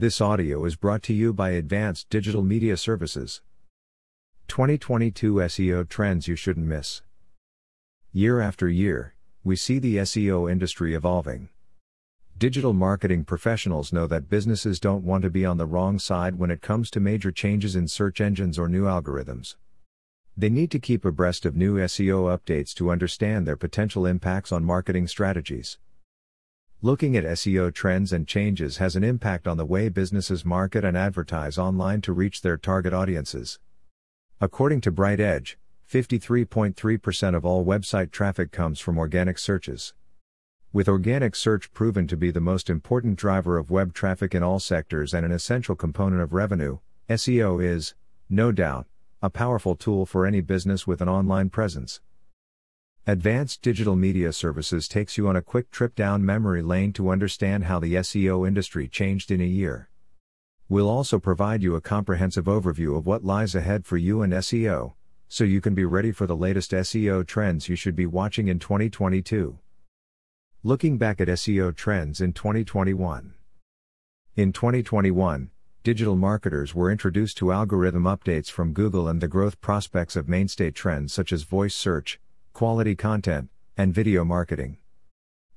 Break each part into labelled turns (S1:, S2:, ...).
S1: This audio is brought to you by Advanced Digital Media Services. 2022 SEO trends you shouldn't miss. Year after year, we see the SEO industry evolving. Digital marketing professionals know that businesses don't want to be on the wrong side when it comes to major changes in search engines or new algorithms. They need to keep abreast of new SEO updates to understand their potential impacts on marketing strategies. Looking at SEO trends and changes has an impact on the way businesses market and advertise online to reach their target audiences. According to BrightEdge, 53.3% of all website traffic comes from organic searches. With organic search proven to be the most important driver of web traffic in all sectors and an essential component of revenue, SEO is, no doubt, a powerful tool for any business with an online presence. Advanced Digital Media Services takes you on a quick trip down memory lane to understand how the SEO industry changed in a year. We'll also provide you a comprehensive overview of what lies ahead for you and SEO, so you can be ready for the latest SEO trends you should be watching in 2022. Looking back at SEO trends in 2021. In 2021, digital marketers were introduced to algorithm updates from Google and the growth prospects of mainstay trends such as voice search, quality content, and video marketing.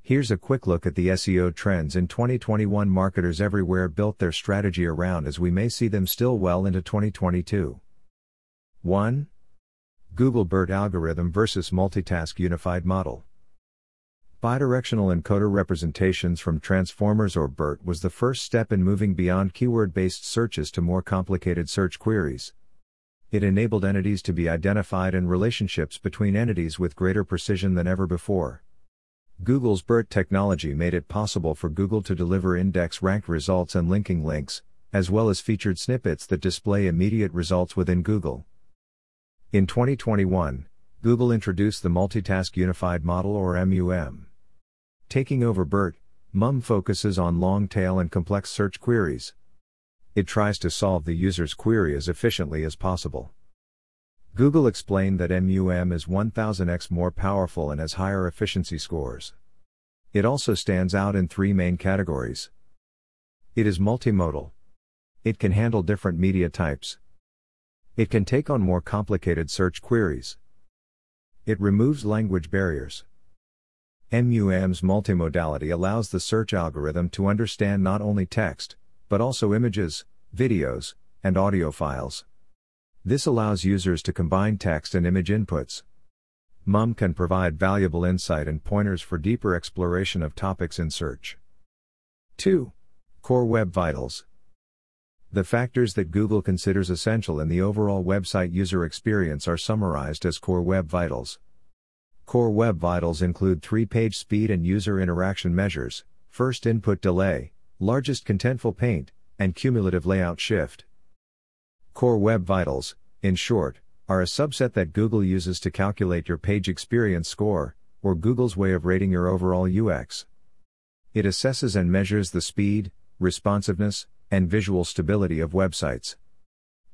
S1: Here's a quick look at the SEO trends in 2021 marketers everywhere built their strategy around as we may see them still well into 2022. 1. Google BERT algorithm versus multitask unified model. Bidirectional encoder representations from transformers or BERT was the first step in moving beyond keyword based searches to more complicated search queries. It enabled entities to be identified and relationships between entities with greater precision than ever before. Google's BERT technology made it possible for Google to deliver index ranked results and linking links, as well as featured snippets that display immediate results within Google. In 2021, Google introduced the Multitask Unified Model or MUM. Taking over BERT, MUM focuses on long tail and complex search queries. It tries to solve the user's query as efficiently as possible. Google explained that MUM is 1000x more powerful and has higher efficiency scores. It also stands out in three main categories. It is multimodal. It can handle different media types. It can take on more complicated search queries. It removes language barriers. MUM's multimodality allows the search algorithm to understand not only text, but also images, videos, and audio files. This allows users to combine text and image inputs. MUM can provide valuable insight and pointers for deeper exploration of topics in search. 2. Core Web Vitals. The factors that Google considers essential in the overall website user experience are summarized as Core Web Vitals. Core Web Vitals include three page speed and user interaction measures, first input delay, largest contentful paint, and cumulative layout shift. Core Web Vitals, in short, are a subset that Google uses to calculate your page experience score, or Google's way of rating your overall UX. It assesses and measures the speed, responsiveness, and visual stability of websites.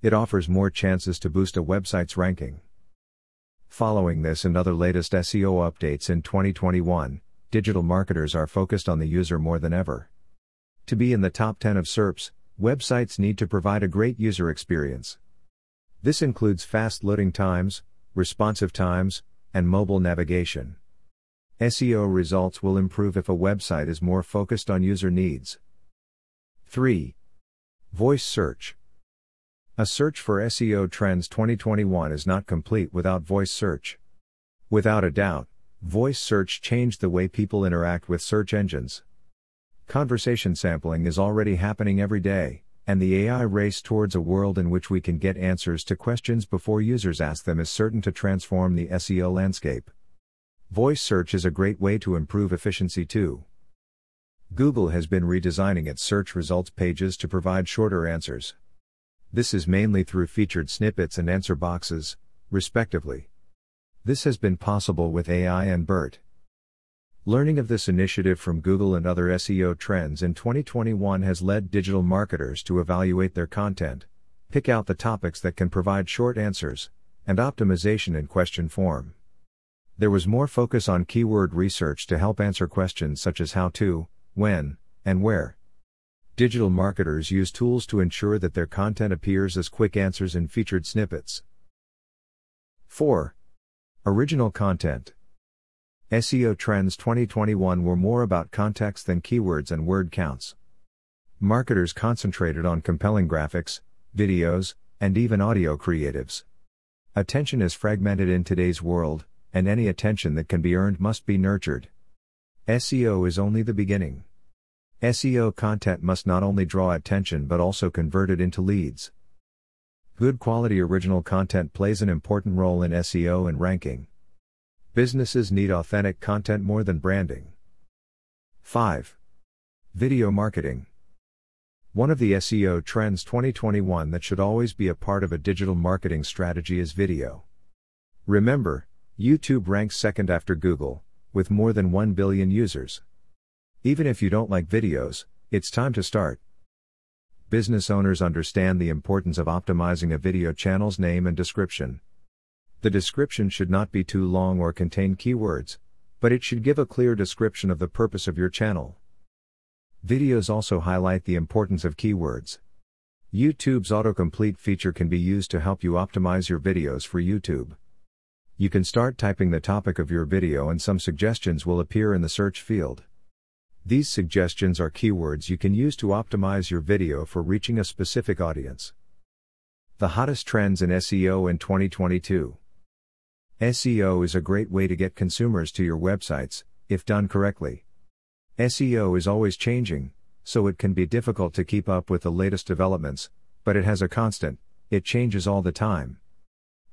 S1: It offers more chances to boost a website's ranking. Following this and other latest SEO updates in 2021, digital marketers are focused on the user more than ever. To be in the top 10 of SERPs, websites need to provide a great user experience. This includes fast loading times, responsive times, and mobile navigation. SEO results will improve if a website is more focused on user needs. 3. Voice search. A search for SEO Trends 2021 is not complete without voice search. Without a doubt, voice search changed the way people interact with search engines. Conversation sampling is already happening every day, and the AI race towards a world in which we can get answers to questions before users ask them is certain to transform the SEO landscape. Voice search is a great way to improve efficiency too. Google has been redesigning its search results pages to provide shorter answers. This is mainly through featured snippets and answer boxes, respectively. This has been possible with AI and BERT. Learning of this initiative from Google and other SEO trends in 2021 has led digital marketers to evaluate their content, pick out the topics that can provide short answers, and optimization in question form. There was more focus on keyword research to help answer questions such as how to, when, and where. Digital marketers use tools to ensure that their content appears as quick answers in featured snippets. 4. Original content. SEO trends 2021 were more about context than keywords and word counts. Marketers concentrated on compelling graphics, videos, and even audio creatives. Attention is fragmented in today's world, and any attention that can be earned must be nurtured. SEO is only the beginning. SEO content must not only draw attention but also convert it into leads. Good quality original content plays an important role in SEO and ranking. Businesses need authentic content more than branding. 5. Video marketing. One of the SEO trends 2021 that should always be a part of a digital marketing strategy is video. Remember, YouTube ranks second after Google, with more than 1 billion users. Even if you don't like videos, it's time to start. Business owners understand the importance of optimizing a video channel's name and description. The description should not be too long or contain keywords, but it should give a clear description of the purpose of your channel. Videos also highlight the importance of keywords. YouTube's autocomplete feature can be used to help you optimize your videos for YouTube. You can start typing the topic of your video and some suggestions will appear in the search field. These suggestions are keywords you can use to optimize your video for reaching a specific audience. The hottest trends in SEO in 2022. SEO is a great way to get consumers to your websites, if done correctly. SEO is always changing, so it can be difficult to keep up with the latest developments, but it has a constant, it changes all the time.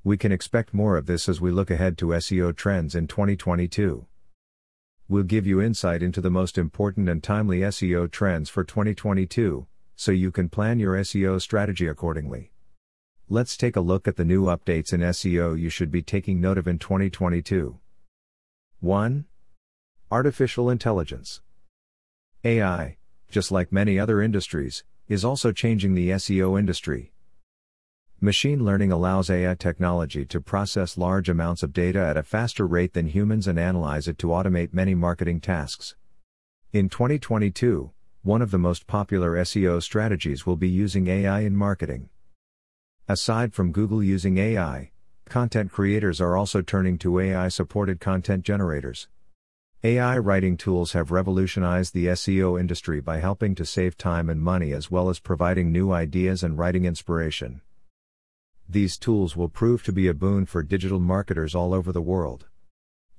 S1: We can expect more of this as we look ahead to SEO trends in 2022 we'll give you insight into the most important and timely SEO trends for 2022, so you can plan your SEO strategy accordingly. Let's take a look at the new updates in SEO you should be taking note of in 2022. 1. Artificial Intelligence. AI, just like many other industries, is also changing the SEO industry. Machine learning allows AI technology to process large amounts of data at a faster rate than humans and analyze it to automate many marketing tasks. In 2022, one of the most popular SEO strategies will be using AI in marketing. Aside from Google using AI, content creators are also turning to AI supported content generators. AI writing tools have revolutionized the SEO industry by helping to save time and money as well as providing new ideas and writing inspiration. These tools will prove to be a boon for digital marketers all over the world.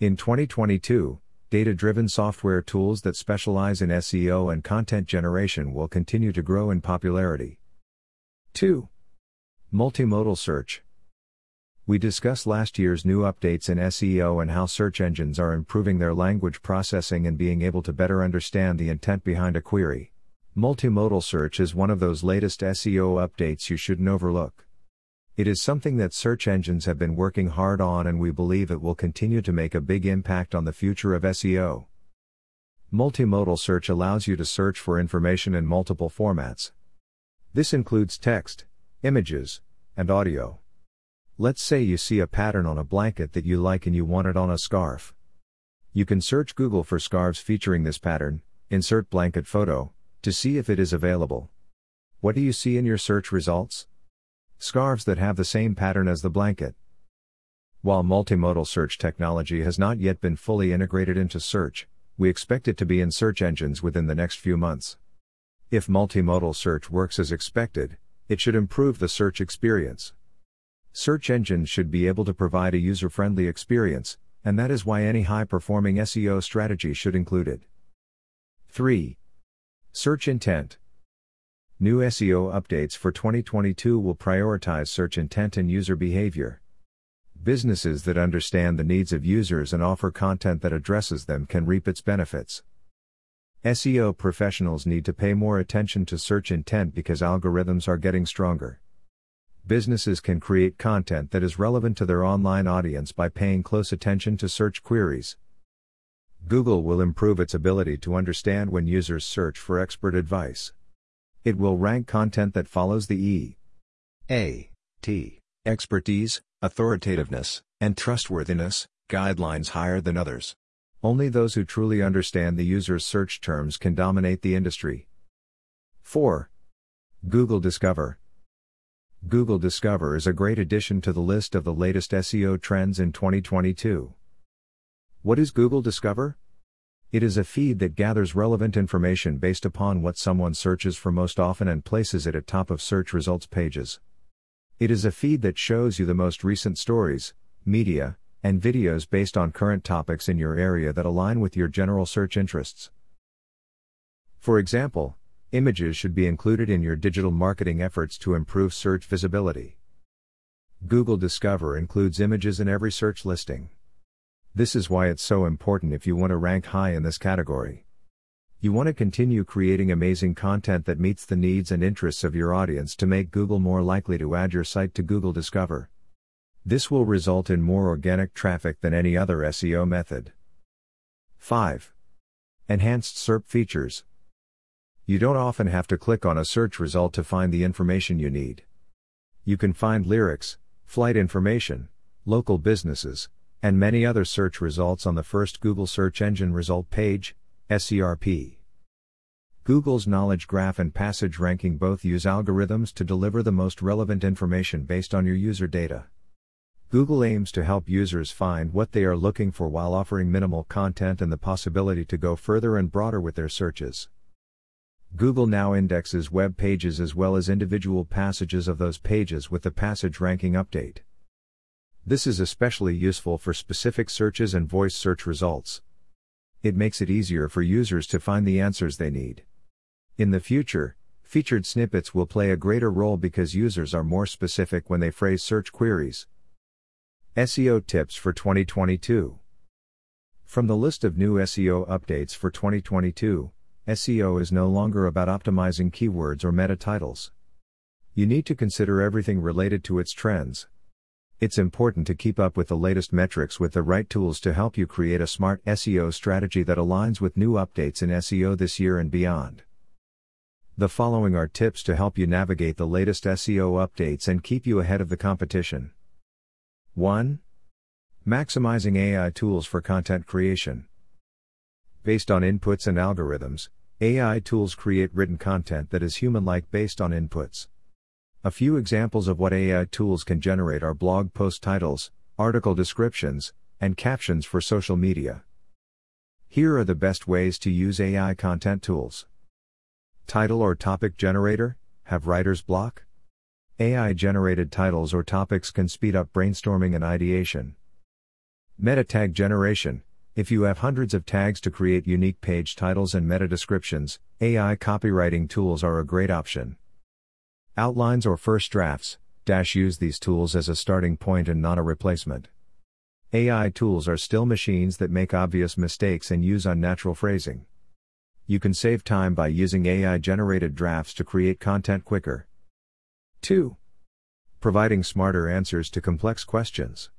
S1: In 2022, data driven software tools that specialize in SEO and content generation will continue to grow in popularity. 2. Multimodal search. We discussed last year's new updates in SEO and how search engines are improving their language processing and being able to better understand the intent behind a query. Multimodal search is one of those latest SEO updates you shouldn't overlook. It is something that search engines have been working hard on, and we believe it will continue to make a big impact on the future of SEO. Multimodal search allows you to search for information in multiple formats. This includes text, images, and audio. Let's say you see a pattern on a blanket that you like and you want it on a scarf. You can search Google for scarves featuring this pattern, insert blanket photo, to see if it is available. What do you see in your search results? Scarves that have the same pattern as the blanket. While multimodal search technology has not yet been fully integrated into search, we expect it to be in search engines within the next few months. If multimodal search works as expected, it should improve the search experience. Search engines should be able to provide a user friendly experience, and that is why any high performing SEO strategy should include it. 3. Search intent. New SEO updates for 2022 will prioritize search intent and user behavior. Businesses that understand the needs of users and offer content that addresses them can reap its benefits. SEO professionals need to pay more attention to search intent because algorithms are getting stronger. Businesses can create content that is relevant to their online audience by paying close attention to search queries. Google will improve its ability to understand when users search for expert advice. It will rank content that follows the E. A. T. Expertise, authoritativeness, and trustworthiness guidelines higher than others. Only those who truly understand the user's search terms can dominate the industry. 4. Google Discover. Google Discover is a great addition to the list of the latest SEO trends in 2022. What is Google Discover? It is a feed that gathers relevant information based upon what someone searches for most often and places it at top of search results pages. It is a feed that shows you the most recent stories, media, and videos based on current topics in your area that align with your general search interests. For example, images should be included in your digital marketing efforts to improve search visibility. Google Discover includes images in every search listing. This is why it's so important if you want to rank high in this category. You want to continue creating amazing content that meets the needs and interests of your audience to make Google more likely to add your site to Google Discover. This will result in more organic traffic than any other SEO method. 5. Enhanced SERP features. You don't often have to click on a search result to find the information you need. You can find lyrics, flight information, local businesses, and many other search results on the first Google search engine result page, SERP. Google's Knowledge Graph and Passage Ranking both use algorithms to deliver the most relevant information based on your user data. Google aims to help users find what they are looking for while offering minimal content and the possibility to go further and broader with their searches. Google now indexes web pages as well as individual passages of those pages with the passage ranking update. This is especially useful for specific searches and voice search results. It makes it easier for users to find the answers they need. In the future, featured snippets will play a greater role because users are more specific when they phrase search queries. SEO tips for 2022. From the list of new SEO updates for 2022, SEO is no longer about optimizing keywords or meta titles. You need to consider everything related to its trends. It's important to keep up with the latest metrics with the right tools to help you create a smart SEO strategy that aligns with new updates in SEO this year and beyond. The following are tips to help you navigate the latest SEO updates and keep you ahead of the competition. 1. Maximizing AI tools for content creation. Based on inputs and algorithms, AI tools create written content that is human like based on inputs. A few examples of what AI tools can generate are blog post titles, article descriptions, and captions for social media. Here are the best ways to use AI content tools. Title or topic generator, have writer's block? AI generated titles or topics can speed up brainstorming and ideation. Meta tag generation. If you have hundreds of tags to create unique page titles and meta descriptions, AI copywriting tools are a great option. Outlines or first drafts, dash use these tools as a starting point and not a replacement. AI tools are still machines that make obvious mistakes and use unnatural phrasing. You can save time by using AI generated drafts to create content quicker. 2. Providing smarter answers to complex questions.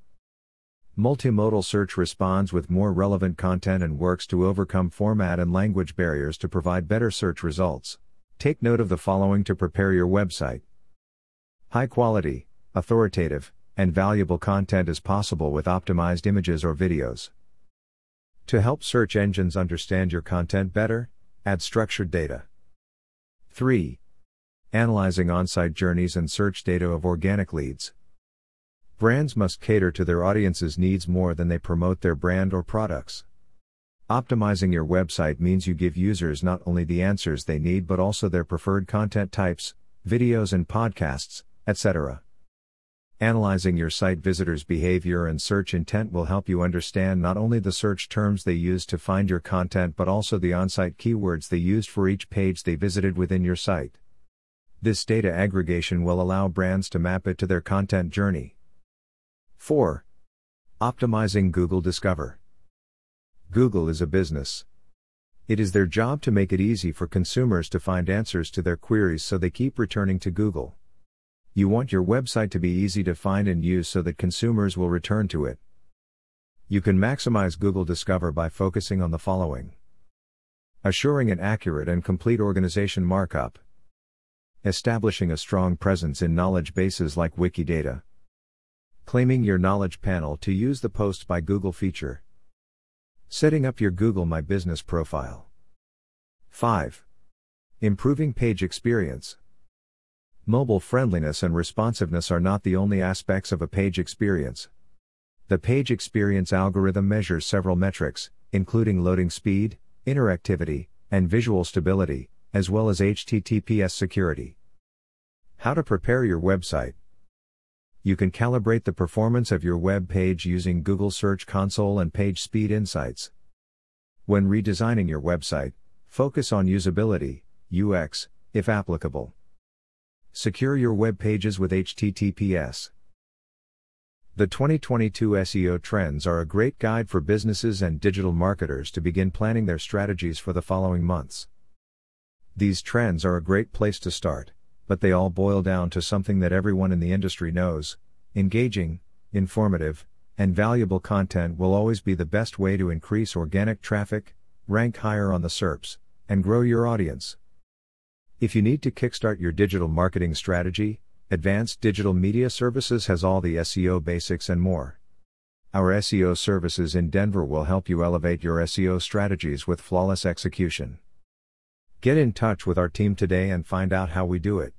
S1: Multimodal search responds with more relevant content and works to overcome format and language barriers to provide better search results. Take note of the following to prepare your website. High quality, authoritative, and valuable content is possible with optimized images or videos. To help search engines understand your content better, add structured data. 3. Analyzing on site journeys and search data of organic leads. Brands must cater to their audience's needs more than they promote their brand or products. Optimizing your website means you give users not only the answers they need but also their preferred content types, videos and podcasts, etc. Analyzing your site visitors' behavior and search intent will help you understand not only the search terms they used to find your content but also the on site keywords they used for each page they visited within your site. This data aggregation will allow brands to map it to their content journey. 4. Optimizing Google Discover. Google is a business. It is their job to make it easy for consumers to find answers to their queries so they keep returning to Google. You want your website to be easy to find and use so that consumers will return to it. You can maximize Google Discover by focusing on the following assuring an accurate and complete organization markup. Establishing a strong presence in knowledge bases like Wikidata. Claiming your knowledge panel to use the Post by Google feature. Setting up your Google My Business profile. 5. Improving page experience. Mobile friendliness and responsiveness are not the only aspects of a page experience. The page experience algorithm measures several metrics, including loading speed, interactivity, and visual stability, as well as HTTPS security. How to prepare your website. You can calibrate the performance of your web page using Google Search Console and Page Speed Insights. When redesigning your website, focus on usability, UX, if applicable. Secure your web pages with HTTPS. The 2022 SEO trends are a great guide for businesses and digital marketers to begin planning their strategies for the following months. These trends are a great place to start, but they all boil down to something that everyone in the industry knows engaging, informative, and valuable content will always be the best way to increase organic traffic, rank higher on the SERPs, and grow your audience. If you need to kickstart your digital marketing strategy, Advanced Digital Media Services has all the SEO basics and more. Our SEO services in Denver will help you elevate your SEO strategies with flawless execution. Get in touch with our team today and find out how we do it.